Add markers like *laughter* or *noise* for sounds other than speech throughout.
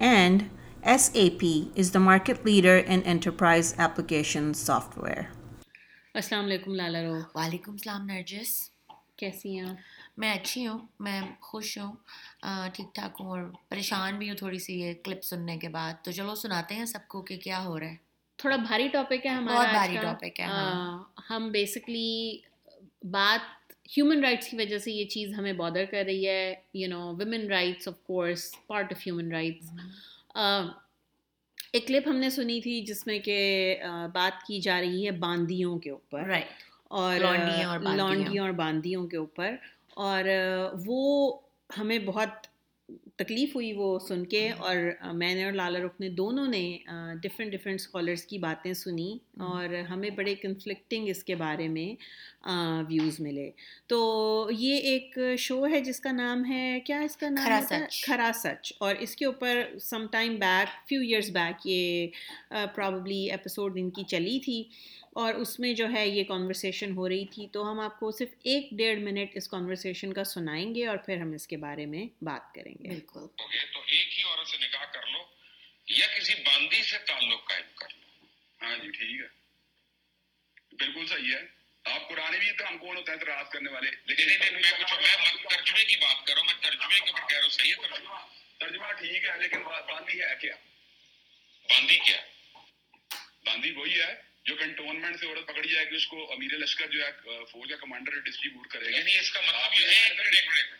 And SAP is the market leader in enterprise application software. السلام علیکم لالا رو وعلیکم السلام نرجس کیسی ہیں میں اچھی ہوں میں خوش ہوں ٹھیک ٹھاک ہوں اور پریشان بھی ہوں تھوڑی سی یہ کلپ سننے کے بعد۔ تو چلو سناتے ہیں سب کو کہ کیا ہو رہا ہے۔ تھوڑا بھاری ٹاپک ہے ہمارا بہت بھاری topic ہے، ہاں۔ ہم بیسکلی بات ہیومن رائٹس کی وجہ سے یہ چیز ہمیں بادر کر رہی ہے you know women rights of course part of human rights ایک کلپ ہم نے سنی تھی جس میں کہ بات کی جا رہی ہے باندیوں کے اوپر. رائٹ اور۔ لانڈیوں اور باندیوں کے اوپر. اور وہ ہمیں بہت تکلیف ہوئی وہ سن کے اور میں نے اور لالا رخ نے دونوں نے ڈفرینٹ ڈفرینٹ اسکالرس کی باتیں سنی اور ہمیں بڑے کنفلکٹنگ اس کے بارے میں ویوز ملے۔ تو یہ ایک شو ہے جس کا نام ہے کیا اس کا نام ہے؟ کھرا سچ اور اس کے اوپر some time back few years back یہ پرابلی ایپیسوڈ ان کی چلی تھی۔ اور اس میں جو ہے یہ کانورسیشن ہو رہی تھی تو ہم آپ کو صرف ایک ڈیڑھ منٹ اس کانورسیشن کا سنائیں گے اور پھر ہم اس کے بارے میں بات کریں گے۔ بالکل۔ تو ایک ہی عورت سے نکاح کر لو یا کسی باندی سے تعلق قائم کر لو۔ ہاں جی ٹھیک ہے۔ بالکل صحیح ہے۔ آپ قرآن بھی تو ہم کون ہوتا ہے اعتراض کرنے والے نہیں نہیں نہیں، میں کچھ میں ترجمے کی بات کر رہا ہوں میں ترجمے کے اوپر کہہ رہا ہوں صحیح ہے ترجمہ؟ ترجمہ ٹھیک ہے لیکن باندھی ہے کیا؟ باندی کیا؟ باندھی وہی ہے۔ جو کنٹونمنٹ سے عورت پکڑی جائے گی اس کو امیر لشکر جو ہے فوج کا کمانڈر ڈسٹریبیوٹ کرے گا یعنی اس کا مطلب یہ ہے۔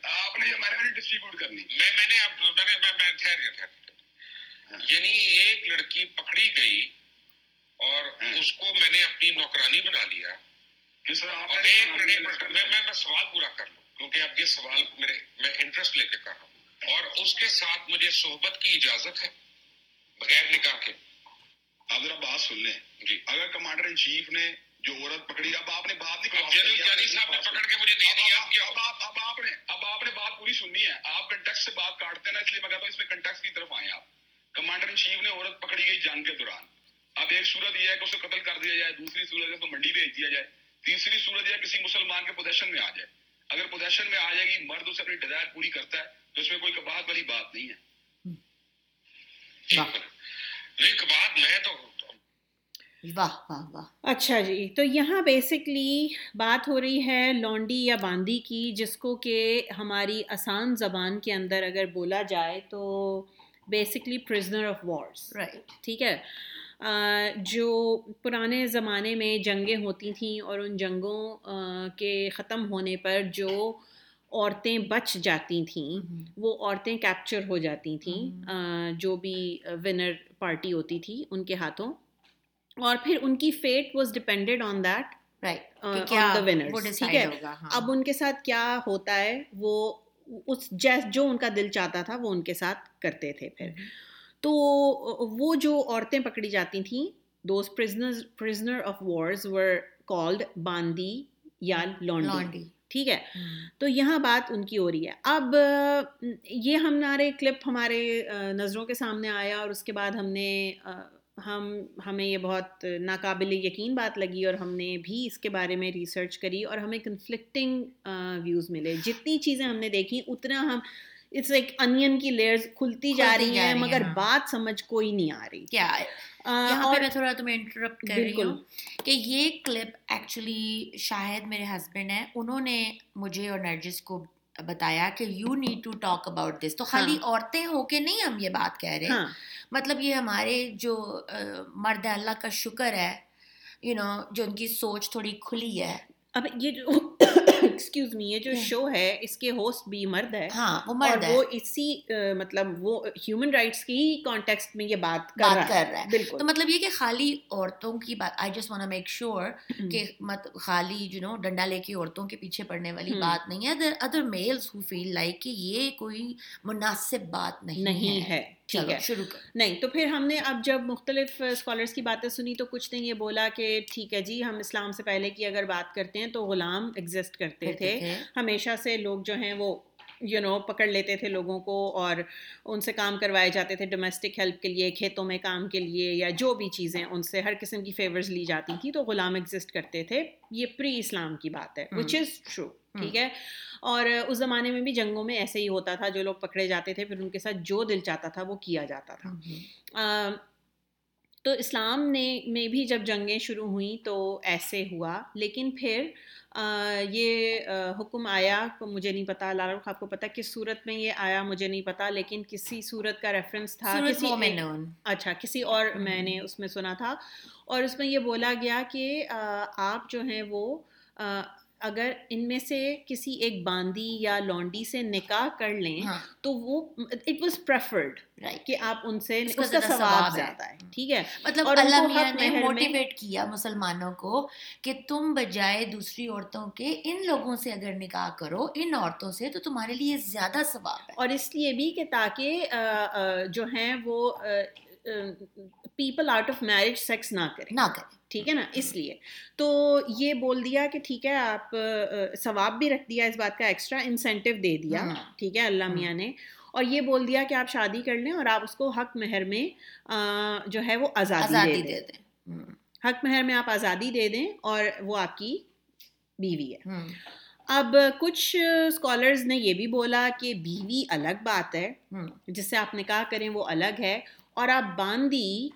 آپ نے جو میں ڈسٹریبیوٹ کرنی۔ میں میں نے اب میں نے میں ٹھہر گیا ٹھہر یعنی ایک لڑکی پکڑی گئی اور اس کو میں نے اپنی نوکرانی بنا لیا۔ اور ایک منٹ میں میں سوال پورا کر لوں کیونکہ اب یہ سوال میرے میں انٹرسٹ لے کے کر رہا ہوں۔ اور اس کے ساتھ مجھے صحبت کی اجازت ہے بغیر نکاح کے۔ آپ ذرا بات سن لیں۔ جی۔ اگر کمانڈر ان چیف نے جو عورت پکڑی اب آپ نے بات نہیں اب جنرل جانی صاحب نے پکڑ کے مجھے دے دیا۔ اب کیا اب ہوگا آپ اب آپ نے اب آپ نے بات پوری سننی ہے۔ آپ کنٹیکس سے بات کاٹتے ہیں نا اس لیے میں کہتا ہوں اس میں کنٹیکس کی طرف آئیں آپ۔ کمانڈر ان چیف نے عورت پکڑی گئی جنگ کے دوران۔ اب ایک صورت یہ ہے کہ اسے قتل کر دیا جائے دوسری صورت ہے کو منڈی بھیج دیا جائے تیسری صورت یہ ہے کسی مسلمان کے پوزیشن میں آ جائے۔ اگر پوزیشن میں آ جائے گی مرد اسے اپنی ڈیزائر پوری کرتا ہے تو اس میں کوئی کباہت والی بات نہیں ہے۔ ایک بات میں تو واہ واہ واہ۔ اچھا جی تو یہاں بیسکلی بات ہو رہی ہے لونڈی یا باندی کی جس کو کہ ہماری آسان زبان کے اندر اگر بولا جائے تو basically prisoner of wars right ٹھیک ہے؟ جو پرانے زمانے میں جنگیں ہوتی تھیں اور ان جنگوں کے ختم ہونے پر جو عورتیں بچ جاتی تھیں وہ عورتیں کیپچر ہو جاتی تھیں جو بھی ونر پارٹی ہوتی تھی ان کے ہاتھوں۔ اور پھر ان کی fate was depended on that ٹھیک ہے؟ ہاں۔ اب ان کے ساتھ کیا ہوتا ہے وہ اس جیس جو ان کا دل چاہتا تھا وہ ان کے ساتھ کرتے تھے پھر۔ تو وہ جو عورتیں پکڑی جاتی تھیں those prisoner of wars were called باندی یا لانڈی ٹھیک ہے؟ تو یہاں بات ان کی ہو رہی ہے۔ اب یہ ہمارے کلپ ہمارے نظروں کے سامنے آیا اور اس کے بعد ہم نے ہم ہمیں یہ بہت ناقابل یقین بات لگی اور ہم نے بھی اس کے بارے میں ریسرچ کری اور ہمیں کنفلکٹنگ ویوز ملے۔ جتنی چیزیں ہم نے دیکھی اتنا ہم اٹس ایک انین کی لیئرز کھلتی جا رہی ہیں مگر ہاں۔ بات سمجھ کوئی نہیں آ رہی۔ کیا؟ یہاں پہ میں تھوڑا تمہیں انٹرپٹ کر رہی۔ ہوں کہ یہ کلپ ایکچولی شاہد میرے ہسبینڈ ہیں۔ انہوں نے مجھے اور نرجس کو بتایا کہ you need to talk about this تو خالی عورتیں ہو کے نہیں ہم یہ بات کہہ رہے۔ ہاں۔ مطلب یہ ہمارے جو مرد اللہ کا شکر ہے۔ یو نو جو ان کی سوچ تھوڑی کھلی ہے۔ اب یہ جو ایکسکیوز می یہ جو شو ہے اس کے ہوسٹ بھی مرد ہے۔ ہاں وہ مرد ہے۔ وہ اسی مطلب وہ ہیومن رائٹس کی کانٹیکسٹ میں یہ بات کر رہا ہے۔ بالکل۔ تو مطلب یہ کہ خالی عورتوں کی بات I just want make sure کہ مت خالی جو نو ڈنڈا لے کے عورتوں کے پیچھے پڑنے والی بات نہیں ہے۔ Other other males who feel like کہ یہ کوئی مناسب بات نہیں ہے۔ ٹھیک ہے۔ شروع کر نہیں تو پھر ہم نے اب جب مختلف اسکالرس کی باتیں سنی تو کچھ نے یہ بولا کہ ٹھیک ہے جی ہم اسلام سے پہلے کی اگر بات کرتے ہیں تو غلام ایگزسٹ کرتے تھے۔ ہمیشہ سے لوگ جو ہیں وہ یو نو پکڑ لیتے تھے لوگوں کو اور ان سے کام کروائے جاتے تھے ڈومیسٹک ہیلپ کے لیے کھیتوں میں کام کے لیے یا جو بھی چیزیں ان سے ہر قسم کی فیورز لی جاتی تھیں تو غلام ایگزسٹ کرتے تھے۔ یہ پری اسلام کی بات ہے وچ از ٹرو ٹھیک ہے۔ اور اس زمانے میں بھی جنگوں میں ایسے ہی ہوتا تھا جو لوگ پکڑے جاتے تھے پھر ان کے ساتھ جو دل چاہتا تھا وہ کیا جاتا تھا۔ تو اسلام نے میں بھی جب جنگیں شروع ہوئیں تو ایسے ہوا لیکن پھر یہ حکم آیا مجھے نہیں پتا لال آپ کو پتا کس صورت میں یہ آیا مجھے نہیں پتا لیکن کسی صورت کا ریفرنس تھا کسی اچھا کسی اور میں نے اس میں سنا تھا۔ اور اس میں یہ بولا گیا کہ آپ جو ہیں وہ اگر ان میں سے کسی ایک باندی یا لانڈی سے نکاح کر لیں تو وہ اٹ واز پریفرڈ کہ آپ ان سے اس کا ثواب زیادہ ہے ٹھیک ہے؟ مطلب اللہ میاں نے موٹیویٹ کیا مسلمانوں کو کہ تم بجائے دوسری عورتوں کے ان لوگوں سے اگر نکاح کرو ان عورتوں سے تو تمہارے لیے زیادہ ثواب ہے۔ اور اس لیے بھی کہ تاکہ جو ہیں وہ people out of marriage sex نہ کریں۔ نہ کریں۔ ٹھیک ہے نا؟ اس لیے۔ تو یہ بول دیا کہ ٹھیک ہے آپ ثواب بھی رکھ دیا اس بات کا ایکسٹرا انسینٹیو دے دیا ٹھیک ہے اللہ میاں نے۔ اور یہ بول دیا کہ آپ شادی کر لیں اور آپ اس کو حق مہر میں جو ہے وہ آزادی دے دیں۔ حق مہر میں آپ آزادی دے دیں اور وہ آپ کی بیوی ہے۔ اب کچھ اسکالرز نے یہ بھی بولا کہ بیوی الگ بات ہے۔ جس سے آپ نکاح کریں وہ الگ ہے۔ اور آپ باندی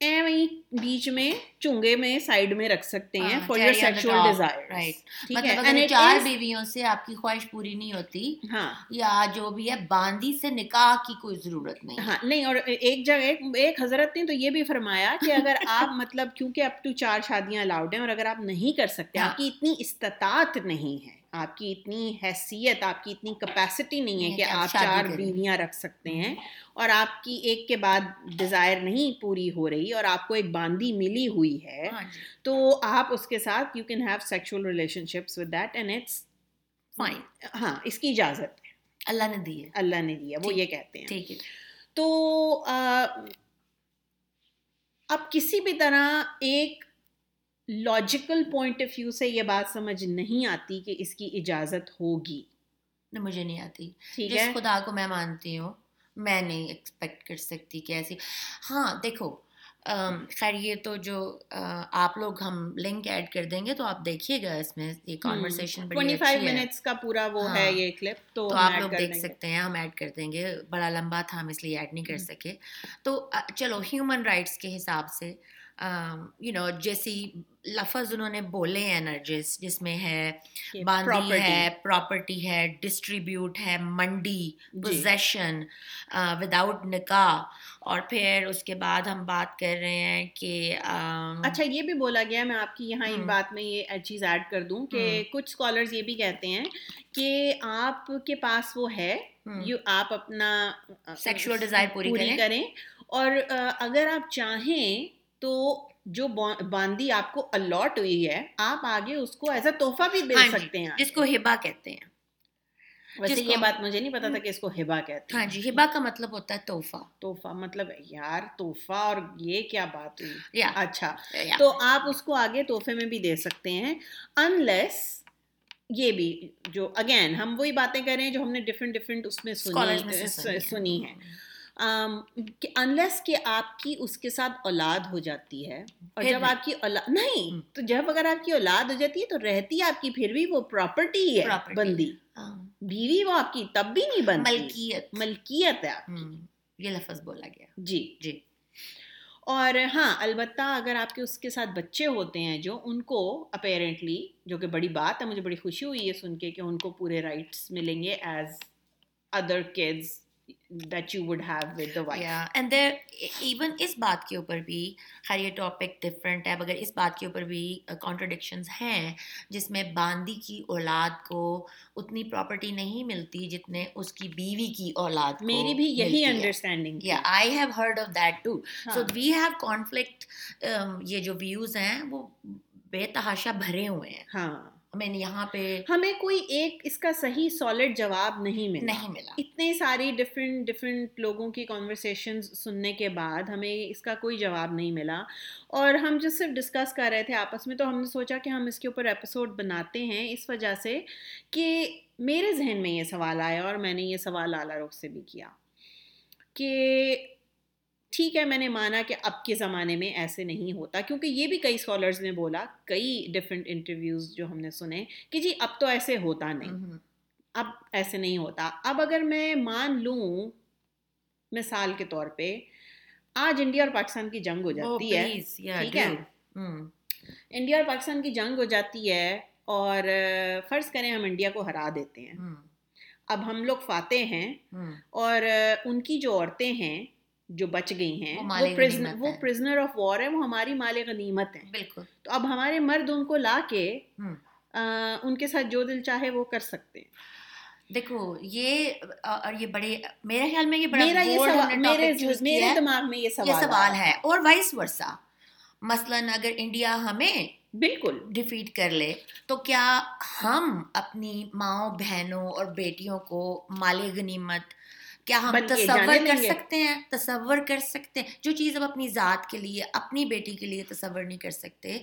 بیچ میں چونگے میں سائڈ میں رکھ سکتے ہیں فار یور سیکشل ڈیزائر چار بیویوں سے آپ کی خواہش پوری نہیں ہوتی ہاں۔ یا جو بھی ہے باندی سے نکاح کی کوئی ضرورت نہیں۔ ہاں نہیں اور ایک جگہ ایک حضرت نے تو یہ بھی فرمایا کہ *laughs* اگر آپ مطلب کیونکہ اپ ٹو چار شادیاں الاؤڈ ہیں اور اگر آپ نہیں کر سکتے آپ کی اتنی استطاعت نہیں ہے۔ آپ کی اتنی حیثیت آپ کی اتنی کیپیسٹی نہیں ہے کہ آپ چار بیویاں رکھ سکتے ہیں اور آپ کی ایک کے بعد ڈیزائر نہیں پوری ہو رہی اور آپ کو ایک باندی ملی ہوئی ہے تو آپ اس کے ساتھ you can have sexual relationships with that and it's fine ہاں اس کی اجازت ہے۔ اللہ نے دی ہے۔ اللہ نے دیا وہ یہ کہتے ہیں۔ ٹھیک ہے۔ تو اب کسی بھی طرح ایک لاجیکل پوائنٹ آف ویو سے یہ بات سمجھ نہیں آتی کہ اس کی اجازت ہوگی۔ مجھے نہیں آتی۔ جس خدا کو میں مانتی ہوں میں نہیں ایکسپیکٹ کر سکتی کہ ایسی۔ ہاں دیکھو خیر یہ تو جو آپ لوگ ہم لنک ایڈ کر دیں گے تو آپ دیکھیے گا اس میں۔ یہ کانورسیشن بڑی اچھی ہے۔ کا پورا وہ ہے یہ کلپ تو آپ لوگ دیکھ سکتے ہیں ہم ایڈ کر دیں گے۔ بڑا لمبا تھا ہم اس لیے ایڈ نہیں کر سکے۔ تو چلو ہیومن رائٹس کے حساب سے یو نو جیسی لفظ انہوں نے بولے ہیں نرجس جس میں ہے باندھی ہے پراپرٹی ہے ڈسٹریبیوٹ ہے منڈی پوزیشن وداؤٹ نکاح۔ اور پھر اس کے بعد ہم بات کر رہے ہیں کہ اچھا یہ بھی بولا گیا میں آپ کی یہاں ان بات میں یہ چیز ایڈ کر دوں کہ کچھ اسکالرز یہ بھی کہتے ہیں کہ آپ کے پاس وہ ہے یو آپ اپنا سیکشل ڈیزائر پوری کریں۔ اور اگر آپ چاہیں تو جو باندی آپ کو الاٹ ہوئی ہے آپ آگے اس کو ایز اے تحفہ بھی دے سکتے ہیں جس کو ہبا کہتے ہیں۔ ویسے یہ بات مجھے نہیں پتا تھا کہ اس کو ہبا کہتے ہیں۔ ہاں جی ہبا کا مطلب ہوتا ہے تحفہ۔ تحفہ مطلب یار تحفہ اور یہ کیا بات ہوئی؟ اچھا تو آپ اس کو آگے تحفے میں بھی دے سکتے ہیں۔ انلیس یہ بھی جو اگین ہم وہی باتیں کر رہے ہیں جو ہم نے ڈفرینٹ ڈفرینٹ اس میں سنی ہے انلیس کہ آپ کی اس کے ساتھ اولاد ہو جاتی ہے اور جب آپ کی اولاد نہیں تو جب اگر آپ کی اولاد ہو جاتی ہے تو رہتی آپ کی پھر بھی وہ پراپرٹی ہے بندی۔ بیوی وہ آپ کی تب بھی نہیں بنتی۔ ملکیت۔ ملکیت ہے آپ یہ لفظ بولا گیا۔ جی۔ جی۔ اور ہاں البتہ اگر آپ کے اس کے ساتھ بچے ہوتے ہیں جو ان کو اپیرنٹلی جو کہ بڑی بات ہے مجھے بڑی خوشی ہوئی ہے سن کے کہ ان کو پورے رائٹس ملیں گے as other kids that you would have with the wife and there even اس بات کے اوپر بھی خیر یہ ٹاپک ڈفرینٹ ہے مگر اس بات کے اوپر بھی کانٹروڈکشنز ہیں جس میں باندی کی اولاد کو اتنی پراپرٹی نہیں ملتی جتنے اس کی بیوی کی اولاد میری بھی یہی انڈرسٹینڈنگ یا I have heard of that too so we have conflict یہ جو ویوز ہیں وہ بے تحاشا بھرے ہوئے ہیں. ہاں. میں نے یہاں پہ ہمیں کوئی ایک اس کا صحیح سالڈ جواب نہیں ملا۔ نہیں ملا۔ اتنے ساری ڈفرینٹ ڈفرینٹ لوگوں کی کانورسیشن سننے کے بعد ہمیں اس کا کوئی جواب نہیں ملا۔ اور ہم جو صرف ڈسکس کر رہے تھے آپس میں تو ہم نے سوچا کہ ہم اس کے اوپر ایپیسوڈ بناتے ہیں اس وجہ سے کہ میرے ذہن میں یہ سوال آیا اور میں نے یہ سوال اعلیٰ رخ سے بھی کیا کہ ٹھیک ہے میں نے مانا کہ اب کے زمانے میں ایسے نہیں ہوتا کیونکہ یہ بھی کئی اسکالرز نے بولا کئی ڈفرینٹ انٹرویوز جو ہم نے سنے کہ جی اب تو ایسے ہوتا نہیں۔ اب ایسے نہیں ہوتا۔ اب اگر میں مان لوں مثال کے طور پہ آج انڈیا اور پاکستان کی جنگ ہو جاتی ہے۔ ٹھیک ہے؟ انڈیا اور پاکستان کی جنگ ہو جاتی ہے اور فرض کریں ہم انڈیا کو ہرا دیتے ہیں۔ اب ہم لوگ فاتح ہیں اور ان کی جو عورتیں ہیں جو بچ گئی ہیں وہ پرزنر آف وار ہے وہ ہماری مال غنیمت ہیں۔ بالکل۔ تو اب ہمارے مرد ان کو لا کے ان کے ساتھ جو دل چاہے وہ کر سکتے ہیں۔ دیکھو یہ اور یہ بڑے میرے خیال میں یہ بڑا میرا یہ سوال میرے میرے دماغ میں یہ سوال یہ سوال ہے۔ اور وائس ورسا مثلا اگر انڈیا ہمیں بالکل۔ ڈیفیٹ کر لے تو کیا ہم اپنی ماؤں بہنوں اور بیٹیوں کو مال غنیمت کیا ہم تصور کر سکتے ہیں؟ تصور کر سکتے ہیں۔ جو چیز اب اپنی ذات کے لیے اپنی بیٹی کے لیے تصور نہیں کر سکتے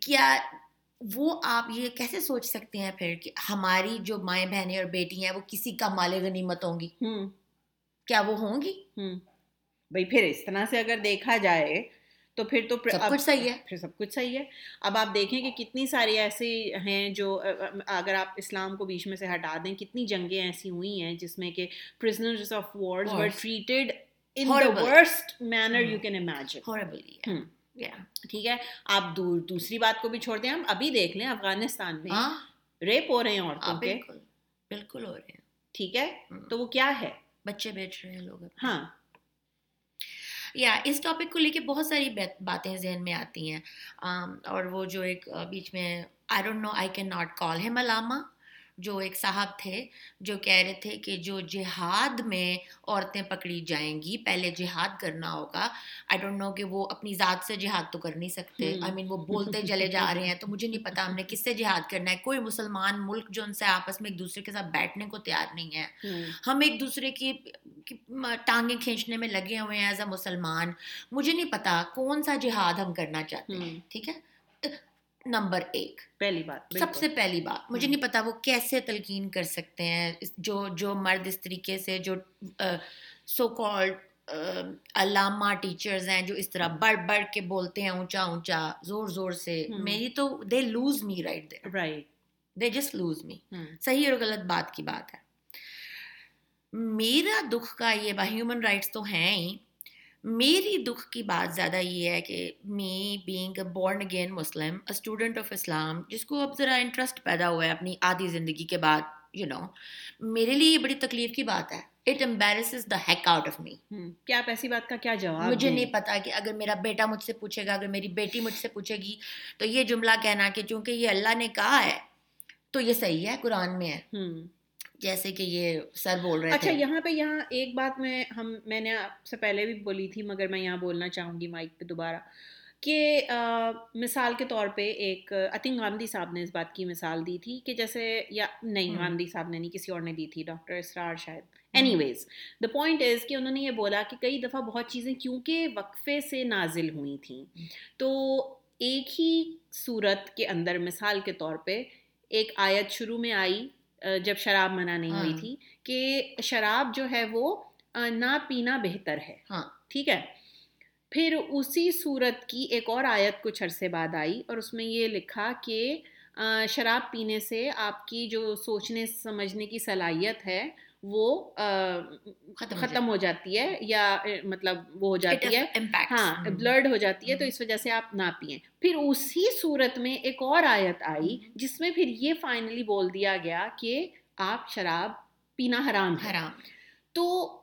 کیا وہ آپ یہ کیسے سوچ سکتے ہیں پھر کہ ہماری جو مائیں بہنیں اور بیٹی ہیں وہ کسی کا مال غنیمت ہوں گی؟ کیا وہ ہوں گی؟ بھائی پھر اس طرح سے اگر دیکھا جائے تو پھر تو سب کچھ صحیح ہے۔ پھر سب کچھ صحیح ہے۔ اب آپ دیکھیں کہ کتنی ساری ایسی ہیں جو اگر آپ اسلام کو بیچ میں سے ہٹا دیں کتنی جنگیں ایسی ہوئی ہیں جس میں کہ prisoners of wars were treated in the worst manner you can imagine ٹھیک ہے؟ آپ دور دوسری بات کو بھی چھوڑ دیں۔ ہم ابھی دیکھ لیں افغانستان میں ریپ ہو رہے ہیں عورتوں کے۔ بالکل ہو رہے ہیں۔ ٹھیک ہے؟ تو وہ کیا ہے؟ بچے بیچ رہے ہیں لوگ۔ ہاں۔ یا اس ٹاپک کو لے کے بہت ساری باتیں ذہن میں آتی ہیں۔ اور وہ جو ایک بیچ میں I don't know I cannot call ہم علامہ۔ جو ایک صاحب تھے جو کہہ رہے تھے کہ جو جہاد میں عورتیں پکڑی جائیں گی پہلے جہاد کرنا ہوگا۔ آئی ڈونٹ نو کہ وہ اپنی ذات سے جہاد تو کر نہیں سکتے۔ آئی مین وہ بولتے چلے جا رہے ہیں تو مجھے نہیں پتا ہم نے کس سے جہاد کرنا ہے۔ کوئی مسلمان ملک جو ان سے آپس میں ایک دوسرے کے ساتھ بیٹھنے کو تیار نہیں ہے۔ ہم ایک دوسرے کی ٹانگیں کھینچنے میں لگے ہوئے ہیں ایز اے مسلمان۔ مجھے نہیں پتا کون سا جہاد ہم کرنا چاہتے ہیں ٹھیک ہے؟ نمبر ایک۔ پہلی بات سب سے پہلی بات مجھے نہیں پتا وہ کیسے تلقین کر سکتے ہیں جو جو مرد اس طریقے سے جو سو کالڈ علامہ ٹیچرز ہیں جو اس طرح بڑھ بڑھ کے بولتے ہیں اونچا اونچا زور زور سے میری تو they loves me right they right they just loves me صحیح اور غلط بات کی بات ہے۔ میرا دکھ کا یہ ہیومن رائٹس تو ہیں ہی میری دکھ کی بات زیادہ یہ ہے کہ me being a born again Muslim a student of Islam جس کو اب ذرا انٹرسٹ پیدا ہوا ہے اپنی آدھی زندگی کے بعد یو نو میرے لیے یہ بڑی تکلیف کی بات ہے۔ It embarrasses the heck out of me کیا آپ ایسی بات کا کیا جواب مجھے نہیں پتا کہ اگر میرا بیٹا مجھ سے پوچھے گا اگر میری بیٹی مجھ سے پوچھے گی تو یہ جملہ کہنا کہ چونکہ یہ اللہ نے کہا ہے تو یہ صحیح ہے قرآن میں ہے۔ جیسے کہ یہ سر بول رہے اچھا یہاں پہ یہاں ایک بات میں ہم میں نے آپ سے پہلے بھی بولی تھی مگر میں یہاں بولنا چاہوں گی مائک پہ دوبارہ کہ مثال کے طور پہ ایک اتنگ گاندھی صاحب نے اس بات کی مثال دی تھی کہ جیسے یا نہیں گاندھی صاحب نے نہیں کسی اور نے دی تھی ڈاکٹر اسرار شاید۔ Anyways the point is کہ انہوں نے یہ بولا کہ کئی دفعہ بہت چیزیں کیونکہ وقفے سے نازل ہوئی تھیں۔ تو ایک ہی صورت کے اندر مثال کے طور پہ ایک آیت شروع میں آئی جب شراب منع نہیں ہوئی تھی کہ شراب جو ہے وہ نہ پینا بہتر ہے۔ ٹھیک ہے؟ پھر اسی صورت کی ایک اور آیت کچھ عرصے بعد آئی اور اس میں یہ لکھا کہ شراب پینے سے آپ کی جو سوچنے سمجھنے کی صلاحیت ہے وہ ختم ہو جاتی ہے یا مطلب وہ ہو جاتی ہے۔ ہاں بلڈ ہو جاتی ہے تو اس وجہ سے آپ نہ پئیں پھر اسی صورت میں ایک اور آیت آئی جس میں پھر یہ فائنلی بول دیا گیا کہ آپ شراب پینا حرام حرام۔ تو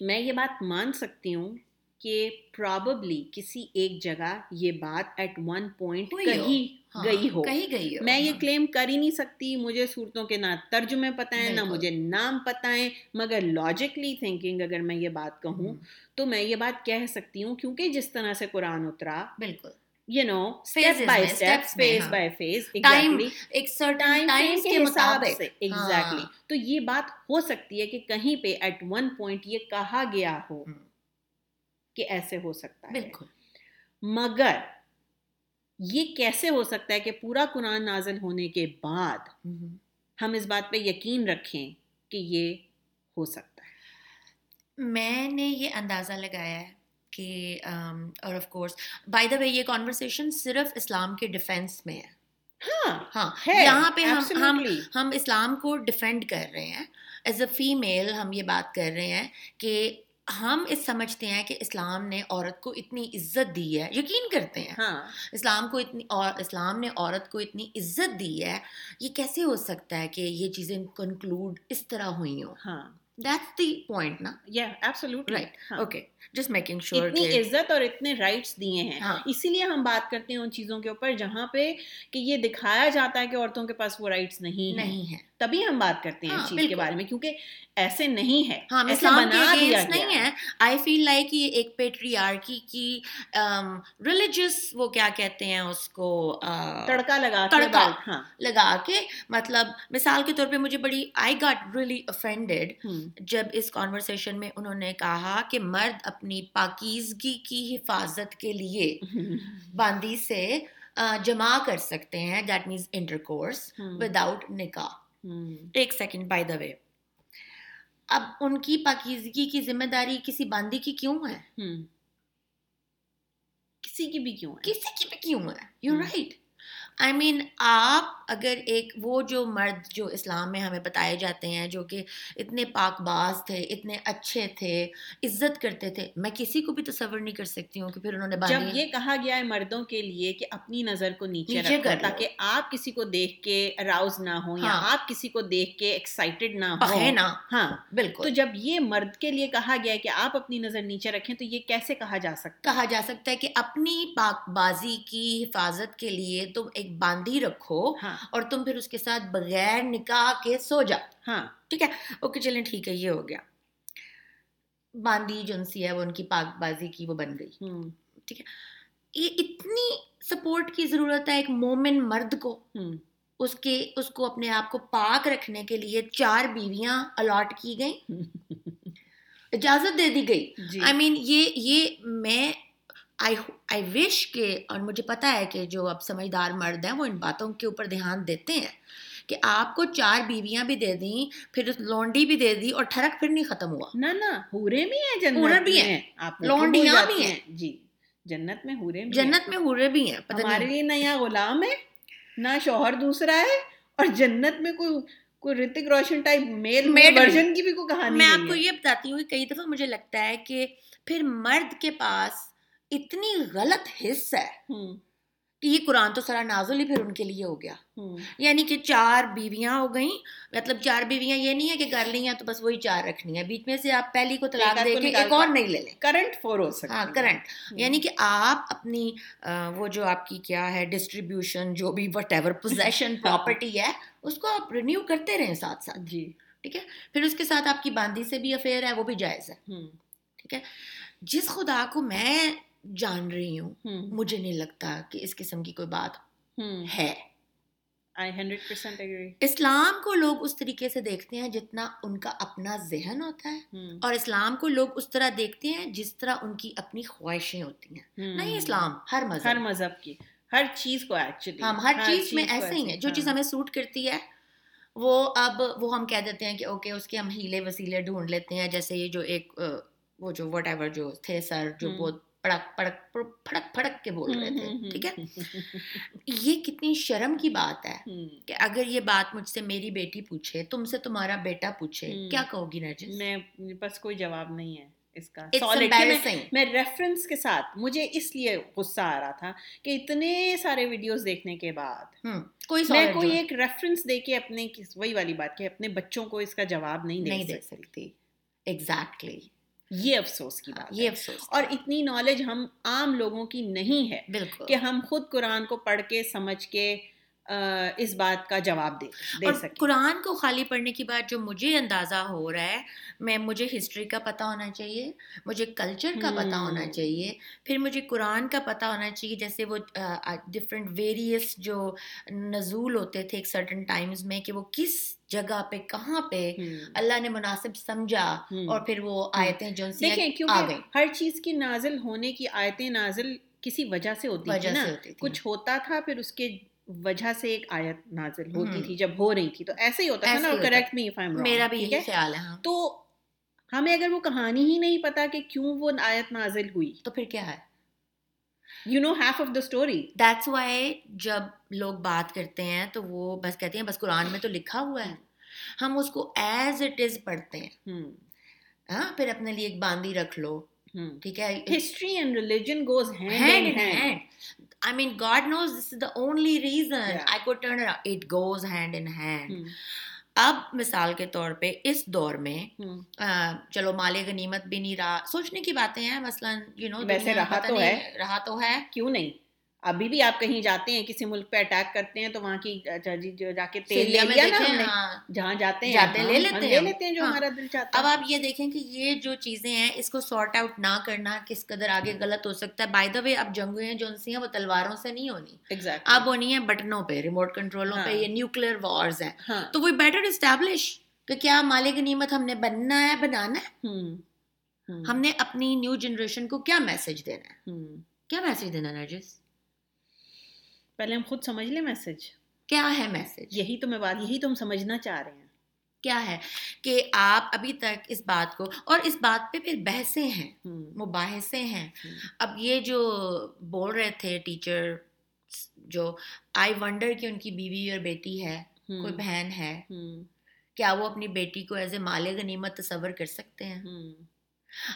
میں یہ بات مان سکتی ہوں کہ پرابلی کسی ایک جگہ یہ بات ایٹ ون پوائنٹ کہیں گئی ہو۔ کہیں گئی میں یہ کلیم کر ہی نہیں سکتی مجھے صورتوں کے نہ ترجمے پتہ ہیں نہ مجھے نام پتہ ہیں مگر لاجکلی تھنکنگ اگر میں یہ بات کہوں تو میں یہ بات کہہ سکتی ہوں کیونکہ جس طرح سے قرآن اترا بالکل۔ ہاں. ایک سرٹن ٹائم کے مطابق۔ ایگزیکٹلی ہاں. تو یہ بات ہو سکتی ہے کہ کہیں پہ ایٹ ون پوائنٹ یہ کہا گیا ہو. کہ ایسے ہو سکتا ہے۔ بالکل۔ مگر یہ کیسے ہو سکتا ہے کہ پورا قرآن نازل ہونے کے بعد ہم. اس بات پہ یقین رکھیں کہ یہ ہو سکتا ہے میں نے یہ اندازہ لگایا ہے کہ اور of course by the way یہ کانورسیشن صرف اسلام کے ڈیفینس میں ہے ہاں ہاں یہاں پہ ہم ہم. ہم اسلام کو ڈیفینڈ کر رہے ہیں ایز اے فیمیل ہم یہ بات کر رہے ہیں کہ ہم اس سمجھتے ہیں کہ اسلام نے عورت کو اتنی عزت دی ہے یقین کرتے ہیں۔ ہاں۔ اسلام کو اتنی اور اسلام نے عورت کو اتنی عزت دی ہے یہ کیسے ہو سکتا ہے کہ یہ چیزیں کنکلوڈ اس طرح ہوئی ہوں؟ ہاں۔ دیٹس دی پوائنٹ نا؟ یا right okay just making sure اتنی عزت اور اتنے رائٹس دیے ہیں۔ ہاں. اسی لیے ہم بات کرتے ہیں ان چیزوں کے اوپر جہاں پہ کہ یہ دکھایا جاتا ہے کہ عورتوں کے پاس وہ رائٹس نہیں ہیں۔ نہیں ہے تبھی ہم بات کرتے ہیں ہاں، اس چیز کے. بارے میں کیونکہ ایسے نہیں ہے ہاں اسلام نہیں ہے۔ آئی فیل لائک یہ ایک پیٹریارکی کی ریلیجس وہ کیا کہتے ہیں اس کو تڑکا لگا تڑکا. ہاں۔ لگا کے مطلب مثال کے طور پہ مجھے بڑی آئی گاٹ ریلی افینڈیڈ جب اس کانورسیشن میں انہوں نے کہا کہ مرد اپنی پاکیزگی کی حفاظت کے لیے *laughs* باندی سے جمع کر سکتے ہیں that means intercourse without نکاح۔ ایک سیکنڈ بائی دا وے اب ان کی پاکیزگی کی ذمہ داری کسی باندی کی کیوں ہے؟ ہم۔ کسی کی بھی کیوں ہے؟ کسی کی بھی کیوں ہے؟ یو۔ رائٹ آئی مین آپ اگر ایک وہ جو مرد جو اسلام میں ہمیں بتائے جاتے ہیں جو کہ اتنے پاک باز تھے اتنے اچھے تھے عزت کرتے تھے میں کسی کو بھی تصور نہیں کر سکتی ہوں کہ پھر انہوں نے جب یہ کہا گیا ہے مردوں کے لیے کہ اپنی نظر کو نیچے رکھو۔ تاکہ آپ کسی کو دیکھ کے اراؤز نہ ہو یا ہاں۔ آپ کسی کو دیکھ کے ایکسائٹیڈ نہ ہو نا ہاں۔ بالکل۔ تو جب یہ مرد کے لیے کہا گیا ہے کہ آپ اپنی نظر نیچے رکھیں تو یہ کیسے کہا جا سکتا کہا جا سکتا ہے کہ اپنی پاک بازی کی حفاظت کے لیے تم ایک باندھی رکھو ہاں۔ اور تم پھر اس کے ساتھ بغیر نکاح کے سو جاؤ۔ ہاں۔ ٹھیک ہے؟ اوکے چلیں ٹھیک ہے یہ ہو گیا۔ باندی جنسی ہے وہ ان کی پاک بازی کی وہ بن گئی۔ ہم، یہ اتنی سپورٹ کی ضرورت ہے ایک مومن مرد کو۔ اس کے اس کو اپنے آپ کو پاک رکھنے کے لیے چار بیویاں الاٹ کی گئیں۔ اجازت دے دی گئی۔ جی۔ آئی مین یہ یہ میں آئی آئی وش کہ اور مجھے پتا ہے کہ جو اب سمجھدار مرد ہیں وہ ان باتوں کے اوپر دھیان دیتے ہیں کہ آپ کو چار بیویاں بھی دے دیں پھر لونڈی بھی دے دی اور ٹھرک پھر نہیں ختم ہوا نہ نہ ہورے بھی ہیں جنت بھی ہیں۔ لونڈیاں بھی ہیں۔ جی جنت میں ہورے بھی جنت میں ہورے بھی ہیں پتہ ہمارے لیے نہ یہاں غلام ہے نہ شوہر دوسرا ہے اور جنت میں کوئی کوئی رتک روشن ٹائپ میل بھی۔ ورژن کی بھی کوئی کہانی میں آپ کو یہ بتاتی ہوں کہ کئی دفعہ مجھے لگتا ہے کہ پھر مرد کے پاس اتنی غلط حص ہے کہ یہ قرآن تو سرا نازل ہی پھر ان کے لیے ہو گیا۔ یعنی کہ چار بیویاں ہو گئیں۔ مطلب چار بیویاں یہ نہیں ہے کہ کر لی ہیں تو بس وہی چار رکھنی ہے بیچ میں سے آپ پہلی کو طلاق دے کے ایک اور نہیں لے لیں۔ کرنٹ فور ہو سکتا ہاں کرنٹ۔ یعنی کہ آپ اپنی وہ جو آپ کی کیا ہے ڈسٹریبیوشن جو بھی وٹ ایور پوزیشن پراپرٹی ہے اس کو آپ رینیو کرتے رہیں ساتھ ساتھ۔ جی۔ ٹھیک ہے؟ پھر اس کے ساتھ آپ کی باندی سے بھی افیئر ہے وہ بھی جائز ہے۔ ٹھیک ہے؟ جس خدا کو میں جان رہی ہوں۔ مجھے نہیں لگتا کہ اس قسم کی کوئی بات ہے۔ I 100% agree. اسلام کو لوگ اس طریقے سے دیکھتے ہیں جتنا ان کا اپنا ذہن ہوتا ہے۔ اور اسلام کو لوگ اس طرح دیکھتے ہیں جس طرح ان کی اپنی خواہشیں ہوتی ہیں۔ نہیں اسلام ہر ہر مذہب مذہب کی۔ ہر چیز کو ایکچولی ہم ہر چیز میں ایسے ہی ہیں۔ جو چیز ہمیں سوٹ کرتی ہے وہ اب وہ ہم کہہ دیتے ہیں کہ اوکے اس کے ہم ہیلے وسیلے ڈھونڈ لیتے ہیں۔ جیسے یہ جو ایک وہ جو وٹ ایور جو تھے سر جو۔ بہت پڑک پڑک پھڑک پھڑک کے بول رہے تھے ٹھیک ہے؟ یہ کتنی شرم کی بات ہے کہ اگر یہ بات مجھ سے میری بیٹی پوچھے تم سے تمہارا بیٹا پوچھے۔ کیا کہو گی نرجس؟ میں بس کوئی جواب نہیں ہے اس کا۔ میں- ریفرنس کے ساتھ مجھے اس لیے غصہ آ رہا تھا کہ اتنے سارے ویڈیوز دیکھنے کے بعد کوئی میں کوئی ایک ریفرنس دے کے اپنے وہی والی بات کہ اپنے بچوں کو اس کا جواب نہیں دے سکتی۔ ایگزیکٹلی یہ افسوس کی بات یہ افسوس اور اتنی نالج ہم عام لوگوں کی نہیں ہے بالکل۔ کہ ہم خود قرآن کو پڑھ کے سمجھ کے اس بات کا جواب دے دے سکے۔ قرآن کو خالی پڑھنے کی بات جو مجھے اندازہ ہو رہا ہے میں مجھے ہسٹری کا پتہ ہونا چاہیے مجھے کلچر کا پتہ ہونا۔ چاہیے پھر مجھے قرآن کا پتہ ہونا چاہیے جیسے وہ ڈفرینٹ ویریس جو نزول ہوتے تھے ایک سرٹن ٹائمز میں کہ وہ کس جگہ پہ کہاں پہ اللہ نے مناسب سمجھا۔ اور پھر وہ آیتیں جو دیکھیں ہر چیز کی نازل ہونے کی آیتیں نازل کسی وجہ سے ہوتی وجہ نا۔ کچھ ہوتا تھا پھر اس کے وجہ سے ایک آیت نازل ہوتی۔ تھی جب ہو رہی تھی تو ایسے ہی ہوتا تھا نا کریکٹ می میرا بھی یہی خیال ہے تو ہمیں اگر وہ کہانی ہی نہیں پتا کہ کیوں وہ آیت نازل ہوئی تو پھر کیا ہے you know half of the story that's why جب لوگ بات کرتے ہیں تو وہ بس کہتے ہیں بس قرآن میں تو لکھا ہوا ہے ہم اس کو ایز اٹ از پڑھتے ہیں ہاں پھر اپنے لیے ایک باندی رکھ لو ٹھیک ہے history and religion goes hand hand in hand hand. I mean, God knows this is the only reason Yeah. I could turn around. It goes hand in hand. اب مثال کے طور پہ اس دور میں چلو مال غنیمت بھی نہیں رہا سوچنے کی باتیں ہیں مثلاً یو نو رہا تو ہے کیوں نہیں ابھی بھی آپ کہیں جاتے ہیں کسی ملک پہ اٹیک کرتے ہیں تو وہاں کی جا کے تیل لے لیا نا دیکھیں ہم نے ہاں جہاں جاتے ہیں جاتے ہاں، لے ہم لیتے لے ہیں لیتے ہیں جو ہاں۔ ہمارا دل چاہتا اب ہے آپ یہ دیکھیں کہ یہ جو چیزیں ہیں اس کو سارٹ آؤٹ نہ کرنا کس قدر آگے غلط ہو سکتا ہے۔ بائی دا وے اب جنگیں جو ہیں وہ تلواروں سے نہیں ہونی۔ اب ہونی ہے بٹنوں پہ ریموٹ کنٹرولوں پہ ہاں۔ یہ نیوکلیر وارز ہیں۔ ہاں۔ تو وہ بیٹر اسٹیبلش کہ کیا مال غنیمت ہم نے بننا ہے بنانا ہے۔ ہم، نے اپنی نیو جنریشن کو کیا میسج دینا ہے۔ کیا میسج دینا نرجس؟ پہلے ہم خود سمجھ لیں میسج کیا ہے میسج یہی تو میں بات یہی تو ہم سمجھنا چاہ رہے ہیں۔ کیا ہے کہ آپ ابھی تک اس بات کو اور اس بات پہ پھر بحثیں ہیں مباحثے ہیں۔ اب یہ جو بول رہے تھے ٹیچر جو آئی ونڈر کہ ان کی بیوی اور بیٹی ہے کوئی بہن ہے کیا وہ اپنی بیٹی کو ایز اے مال غنیمت تصور کر سکتے ہیں؟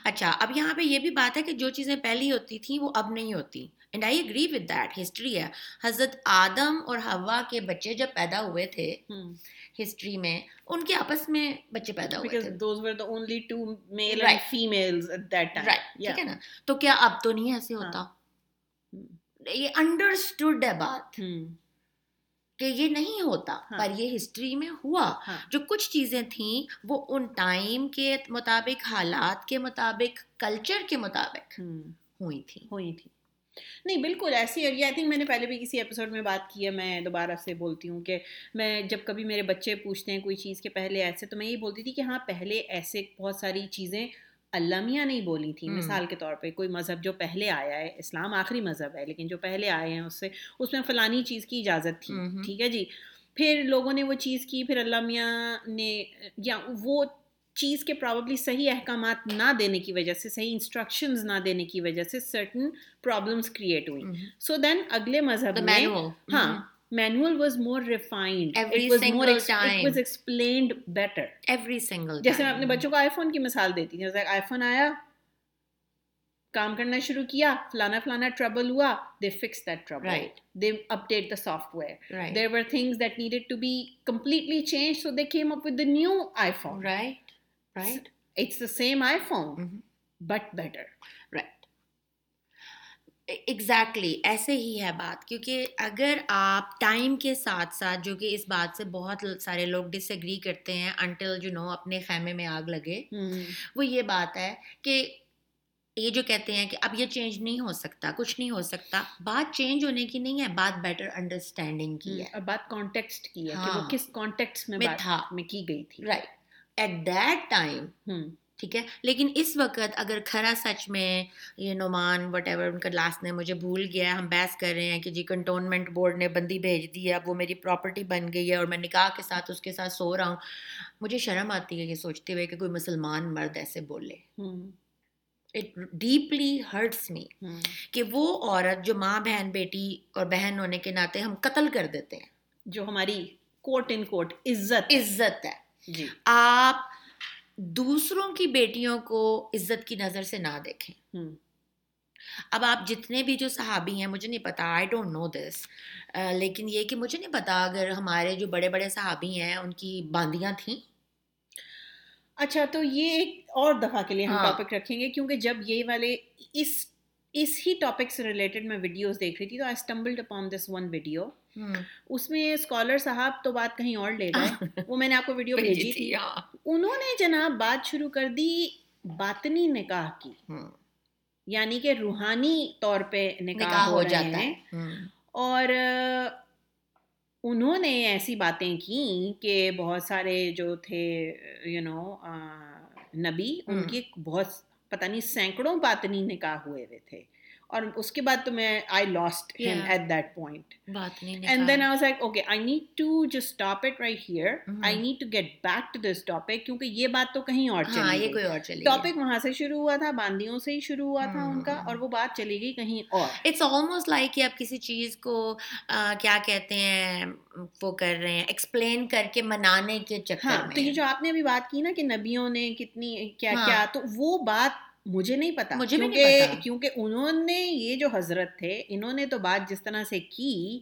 اچھا اب یہاں پہ یہ بھی بات ہے کہ جو چیزیں پہلی ہوتی تھیں وہ اب نہیں ہوتی۔ And I agree with that history ہے حضرت آدم اور ہوا کے بچے جب پیدا ہوئے تھے۔ ہسٹری میں ان کے آپس میں بچے پیدا ہوئے تھے those were the only two male Right. and females at that time. Right Yeah. ٹھیک ہے نا تو کیا اب تو نہیں ایسے ہوتا ہم۔ یہ انڈرسٹوڈ ہے بات کہ یہ نہیں ہوتا ہاں۔ پر یہ ہسٹری میں ہوا ہاں۔ جو کچھ چیزیں تھیں وہ ان ٹائم کے مطابق حالات کے مطابق کلچر کے مطابق۔ ہوئی تھیں ہوئی تھی نہیں بالکل ایسی اور یہ آئی تھنک میں نے پہلے بھی کسی ایپیسوڈ میں بات کی ہے میں دوبارہ سے بولتی ہوں کہ میں جب کبھی میرے بچے پوچھتے ہیں کوئی چیز کے پہلے ایسے تو میں یہ بولتی تھی کہ ہاں پہلے ایسے بہت ساری چیزیں اللہ میاں نہیں بولی تھیں۔ مثال کے طور پہ کوئی مذہب جو پہلے آیا ہے اسلام آخری مذہب ہے لیکن جو پہلے آئے ہیں اس سے اس میں فلانی چیز کی اجازت تھی۔ ٹھیک ہے جی پھر لوگوں نے وہ چیز کی پھر اللہ میاں نے یا وہ چیز کے پرابلی صحیح احکامات نہ دینے کی وجہ سے صحیح انسٹرکشنز نہ دینے کی وجہ سے سرٹن پرابلمس کریٹ ہوئی سو دین اگلے مذہب دا میں ہاں manual was more refined was explained better every single جیسے میں اپنے بچوں کو آئی فون کی مثال دیتی ہوں۔ جیسے آئی فون آیا کام کرنا شروع کیا فلانا فلانا ٹربل ہوا they fix that trouble. They update the software right there were things that needed to be completely changed so they came up with the new iphone. Right right it's the same iphone Mhm. but better. Right exactly ایسے ہی ہے بات کیونکہ اگر آپ time کے ساتھ ساتھ جو کہ اس بات سے بہت سارے لوگ ڈس ایگری کرتے ہیں انٹل جو نو اپنے خیمے میں آگ لگے وہ یہ بات ہے کہ یہ جو کہتے ہیں کہ اب یہ چینج نہیں ہو سکتا کچھ نہیں ہو سکتا بات چینج ہونے کی نہیں ہے بات بیٹر انڈرسٹینڈنگ کی ہے اور بات کانٹیکسٹ کی ہے کہ وہ. کس کانٹیکسٹ میں تھا. میں کی گئی تھی رائٹ ایٹ دیٹ ٹائم ٹھیک ہے؟ لیکن اس وقت اگر کھرا سچ میں یہ نعمان وٹ ایور ان کا لاسٹ نے مجھے بھول گیا ہے ہم بحث کر رہے ہیں کہ جی کنٹونمنٹ بورڈ نے بندی بھیج دی ہے اب وہ میری پراپرٹی بن گئی ہے اور میں نکاح کے ساتھ اس کے ساتھ سو رہا ہوں۔ مجھے شرم آتی ہے یہ سوچتے ہوئے کہ کوئی مسلمان مرد ایسے بولے۔ اٹ ڈیپلی ہرٹس می کہ وہ عورت جو ماں بہن بیٹی اور بہن ہونے کے ناطے ہم قتل کر دیتے ہیں۔ جو ہماری کوٹ ان کوٹ عزت عزت ہے۔ جی۔ آپ دوسروں کی بیٹیوں کو عزت کی نظر سے نہ دیکھیں۔ اب آپ جتنے بھی جو صحابی ہیں مجھے نہیں پتا آئی ڈونٹ نو دس لیکن یہ کہ مجھے نہیں پتا اگر ہمارے جو بڑے بڑے صحابی ہیں ان کی باندیاں تھیں۔ اچھا تو یہ ایک اور دفعہ کے لیے ہم ہاں. ٹاپک رکھیں گے کیونکہ جب یہ والے اس اس ہی ٹاپک سے ریلیٹڈ میں ویڈیوز دیکھ رہی تھی تو I stumbled upon this one video اس میں اسکالر صاحب تو بات کہیں اور لے گئے۔ وہ میں نے آپ کو ویڈیو *laughs* بھیجی تھی۔ ہاں، انہوں نے جناب بات شروع کر دی باطنی نکاح کی۔ یعنی کہ روحانی طور پہ نکاح, ہو جاتا ہے۔ اور انہوں نے ایسی باتیں کی کہ بہت سارے جو تھے یو نو نبی ان۔ کی بہت پتہ نہیں سینکڑوں باطنی نکاح ہوئے ہوئے تھے۔ اور اس کے بعد تو میں I lost hmm. At that point and then I was like okay I need to just stop it right here. I need to get back to this topic کیونکہ یہ بات تو کہیں اور ہاں چلی کوئی اور چلیے ٹاپک وہاں سے شروع ہوا تھا باندیوں سے ہی شروع ہوا تھا ان کا ہم۔ اور وہ بات چلی گئی کہیں اور اٹس آلموسٹ لائک کہ آپ کسی چیز کو کیا کہتے ہیں وہ کر رہے ہیں ایکسپلین کر کے منانے کے ہاں چکر تو یہ میں جو آپ نے ابھی بات کی نا کہ نبیوں نے کتنی کیا ہاں۔ کیا تو وہ بات مجھے نہیں پتا مجھے بھی نہیں کیونکہ پتا۔ کیونکہ انہوں نے یہ جو حضرت تھے انہوں نے تو بات جس طرح سے کی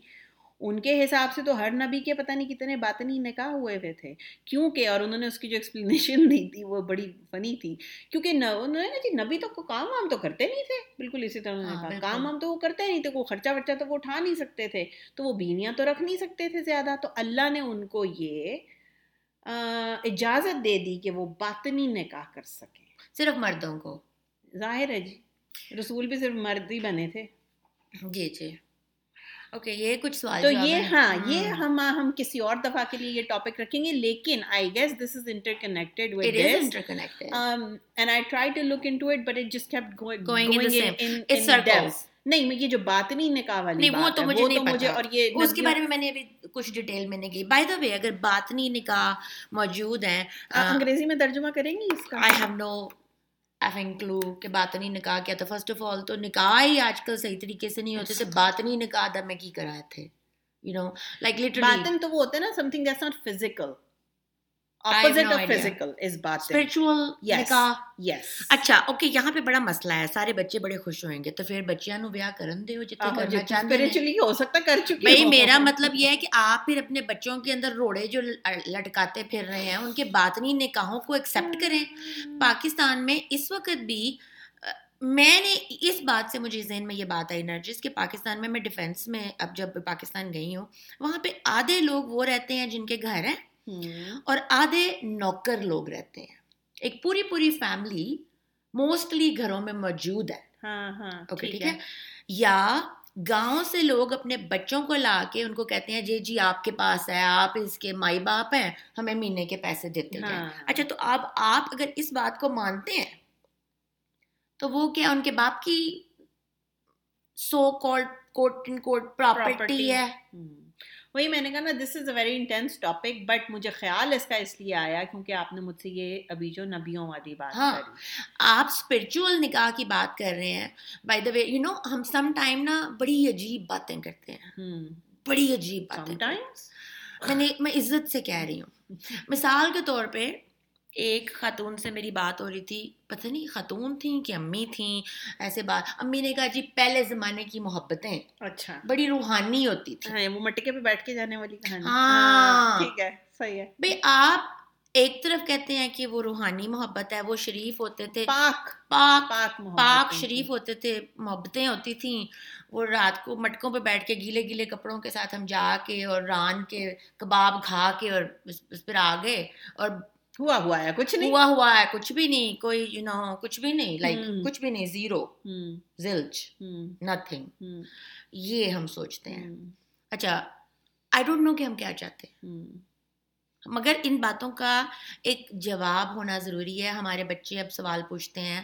ان کے حساب سے تو ہر نبی کے پتہ نہیں کتنے باطنی نکاح ہوئے ہوئے تھے۔ کیونکہ اور انہوں نے اس کی جو ایکسپلینیشن *laughs* دی تھی وہ بڑی فنی تھی۔ کیونکہ نہ انہوں نے جی نبی تو کام وام تو کرتے نہیں تھے۔ بالکل اسی طرح نے ہاں، کہا۔ کام وام تو وہ کرتے نہیں تھے وہ خرچہ ورچہ تو وہ اٹھا نہیں سکتے تھے۔ تو وہ بیویاں تو رکھ نہیں سکتے تھے زیادہ۔ تو اللہ نے ان کو یہ اجازت دے دی کہ وہ باطنی نکاح کر سکیں۔ صرف مردوں کو۔ ظاہر ہے جی رسول بھی صرف مرد ہی بنے تھے جی جی اوکے یہ کچھ سوال تو جواب یہ۔ ہاں یہ ہم۔ ہم کسی اور دفعہ کے لیے یہ ٹاپک رکھیں گے لیکن I guess this is interconnected with this. And I try to look into it but it just kept same. It's circles. نہیں میں یہ جو باطنی نکاح والی نہیں وہ بات تو مجھے نہیں مجھے اور یہ اس کے بارے میں میں نے ابھی کچھ ڈیٹیل میں نہیں کی بائی دا وے اگر باطنی نکاح موجود ہیں انگریزی میں ترجمہ کریں گی اس کا آئی ہیو نو ایفنگ کلو کہ باطنی نکاح کیا تھا فرسٹ آف آل تو نکاح ہی آج کل صحیح طریقے سے نہیں ہوتے تھے باطنی نکاح دا میں کی کرائے تھے یو نو لائک لٹرلی باطن تو وہ ہوتا ہے نا something that's not physical opposite no of idea. Physical is باطن اسپرچل Yes. نکاح یس اچھا اوکے یہاں پہ بڑا مسئلہ ہے سارے بچے بڑے خوش ہوئیں گے تو پھر بچیاں نو بیاہ کرن جتنے کرنا اسپرچولی ہو سکتا کر چکی بھائی ہو۔ میرا مطلب یہ ہے کہ آپ پھر اپنے بچوں کے اندر روڑے جو لٹکاتے پھر رہے ہیں ان کے باطنی نکاحوں کو ایکسیپٹ کریں پاکستان میں اس وقت بھی میں نے اس بات سے مجھے ذہن میں یہ بات آئی نرجس کہ پاکستان میں میں ڈیفینس میں اب جب پاکستان گئی ہوں وہاں پہ آدھے لوگ وہ رہتے ہیں جن کے گھر ہیں اور آدھے نوکر لوگ رہتے ہیں۔ ایک پوری پوری فیملی موسٹلی گھروں میں موجود ہے۔ ہاں ہاں اوکے ٹھیک ہے۔ یا گاؤں سے لوگ اپنے بچوں کو لا کے ان کو کہتے ہیں جی جی آپ کے پاس ہے آپ اس کے مائی باپ ہیں ہمیں مہینے کے پیسے دیتے جائیں۔ ہاں۔ اچھا تو اب آپ اگر اس بات کو مانتے ہیں تو وہ کیا ان کے باپ کی سو کوٹ ان کوٹ پراپرٹی. ہے۔ وہی میں نے کہا نا this is a very intense topic but مجھے خیال اس کا اس لیے آیا کیونکہ آپ نے مجھ سے یہ ابھی جو نبیوں والی بات ہاں۔ آپ اسپرچل نکاح کی بات کر رہے ہیں۔ By the way you know ہم سم ٹائم نا بڑی عجیب باتیں کرتے ہیں۔ بڑی عجیب باتیں. میں نے میں عزت سے کہہ رہی ہوں۔ مثال کے طور پہ ایک خاتون سے میری بات ہو رہی تھی پتہ نہیں خاتون تھیں کہ امی تھیں؟ ایسے بات۔ امی نے کہا جی پہلے زمانے کی محبتیں۔ اچھا۔ بڑی روحانی ہوتی تھی۔ ہاں وہ مٹکے پہ بیٹھ کے جانے والی کہانی۔ ہاں۔ ٹھیک ہے صحیح ہے۔ بھئی آپ ایک طرف کہتے ہیں کہ وہ روحانی محبت ہے وہ شریف ہوتے تھے۔ پاک۔ پاک پاک محبت پاک شریف ہوتے تھے محبتیں ہوتی تھیں۔ وہ رات کو مٹکوں پہ بیٹھ کے گیلے گیلے کپڑوں کے ساتھ ہم جا کے اور ران کے کباب کھا کے اور اس پھر آ گئے۔ اور ہوا ہوا ہے کچھ نہیں ہوا ہوا ہے کچھ بھی نہیں کوئی یو نو کچھ بھی نہیں لائک۔ کچھ بھی نہیں زیرو زلچ نتھنگ یہ ہم سوچتے ہیں اچھا آئی ڈونٹ نو کہ ہم کیا چاہتے ہیں مگر ان باتوں کا ایک جواب ہونا ضروری ہے ہمارے بچے اب سوال پوچھتے ہیں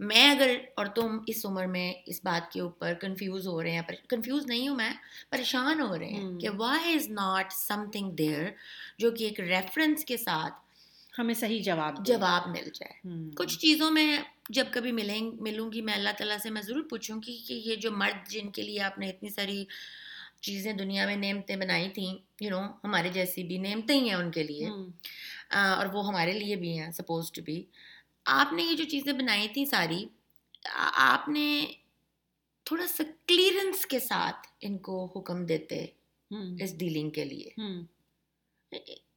میں اگر اور تم اس عمر میں اس بات کے اوپر کنفیوز ہو رہے ہیں کنفیوز نہیں ہوں میں پریشان ہو رہے ہیں۔ کہ why is not something there جو کہ ایک ریفرنس کے ساتھ ہمیں صحیح جواب۔ جواب مل جائے۔ کچھ چیزوں میں جب کبھی ملیں ملوں گی میں اللہ تعالیٰ سے میں ضرور پوچھوں گی کہ یہ جو مرد جن کے لیے آپ نے اتنی ساری چیزیں دنیا میں نعمتیں بنائی تھیں یو نو ہمارے جیسی بھی نعمتیں ہی ہیں ان کے لیے اور وہ ہمارے لیے بھی ہیں سپوز ٹو بی آپ نے یہ جو چیزیں بنائی تھیں ساری آپ نے تھوڑا سا کلیئرنس کے ساتھ ان کو حکم دیتے۔ اس ڈیلنگ کے لیے۔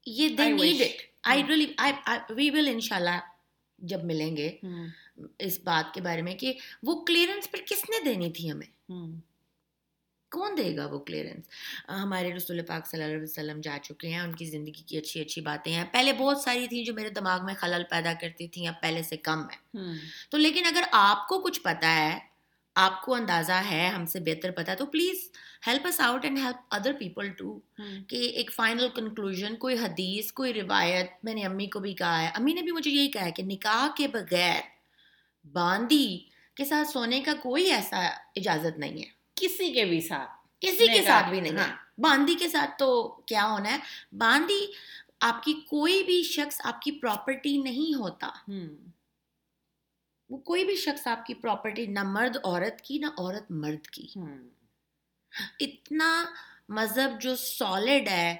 یہ they need. It I really we will ان شاء اللہ جب ملیں گے ہم، اس بات کے بارے میں کہ وہ کلیئرنس پھر کس نے دینی تھی ہمیں؟ ہم، کون دے گا وہ کلیئرنس ہمارے رسول پاک صلی اللہ علیہ وسلم جا چکے ہیں ان کی زندگی کی اچھی اچھی باتیں ہیں۔ پہلے بہت ساری تھیں جو میرے دماغ میں خلل پیدا کرتی تھیں اب پہلے سے کم ہے ہم، تو لیکن اگر آپ کو کچھ پتا ہے آپ کو اندازہ ہے ہم سے بہتر پتا تو please help us out and help other people to کہ ایک فائنل کنکلوژن کوئی حدیث کوئی روایت میں نے امی کو بھی کہا ہے امی نے بھی مجھے یہی کہا ہے کہ نکاح کے بغیر باندی کے ساتھ سونے کا کوئی ایسا اجازت نہیں ہے۔ کسی کے بھی ساتھ۔ کسی کے ساتھ بھی نہیں ہے۔ ہاں۔ باندی کے ساتھ تو کیا ہونا ہے؟ باندی آپ کی کوئی بھی شخص آپ کی پراپرٹی نہیں ہوتا۔ وہ کوئی بھی شخص آپ کی پراپرٹی نہ مرد عورت کی نہ عورت مرد کی۔ ہم، اتنا مذہب جو سالڈ ہے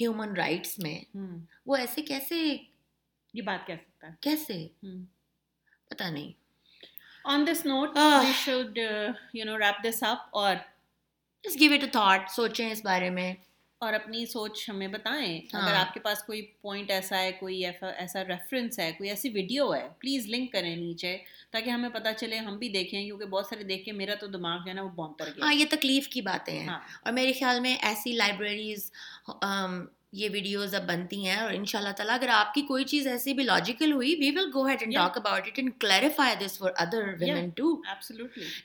ہیومن رائٹس میں ہم، وہ ایسے کیسے؟ یہ بات کہہ سکتا ہے۔ کیسے؟ ہم۔ پتہ نہیں۔ On this note. We should you know wrap this up اور جس گیو اٹ اے تھاٹ سوچیں اس بارے میں۔ اور اپنی سوچ ہمیں بتائیں۔ ہاں۔ اگر آپ کے پاس کوئی پوائنٹ ایسا ہے کوئی ایسا ایسا ریفرنس ہے کوئی ایسی ویڈیو ہے پلیز لنک کریں نیچے تاکہ ہمیں پتہ چلے ہم بھی دیکھیں کیونکہ بہت سارے دیکھ کے میرا تو دماغ جو ہے نا وہ بونتر گیا۔ ہاں یہ تکلیف کی باتیں ہیں۔ ہاں۔ اور میرے خیال میں ایسی لائبریریز یہ ویڈیوز اب بنتی ہیں اور ان شاء اللہ تعالیٰ اگر آپ کی کوئی چیز ایسی بھی لاجیکل ہوئی we will go ahead and. Talk about it and clarify this for other women too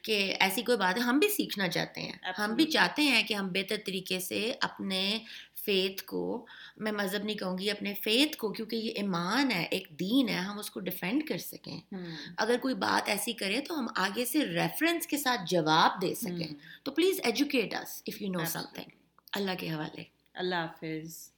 کہ ایسی کوئی بات ہے ہم بھی سیکھنا چاہتے ہیں۔ ہم بھی Absolutely. چاہتے ہیں کہ ہم بہتر طریقے سے اپنے فیتھ کو میں مذہب نہیں کہوں گی اپنے فیتھ کو کیونکہ یہ ایمان ہے ایک دین ہے ہم اس کو ڈیفینڈ کر سکیں۔ اگر کوئی بات ایسی کرے تو ہم آگے سے ریفرنس کے ساتھ جواب دے سکیں۔ تو please educate us if you know something اللہ کے حوالے۔ اللہ حافظ۔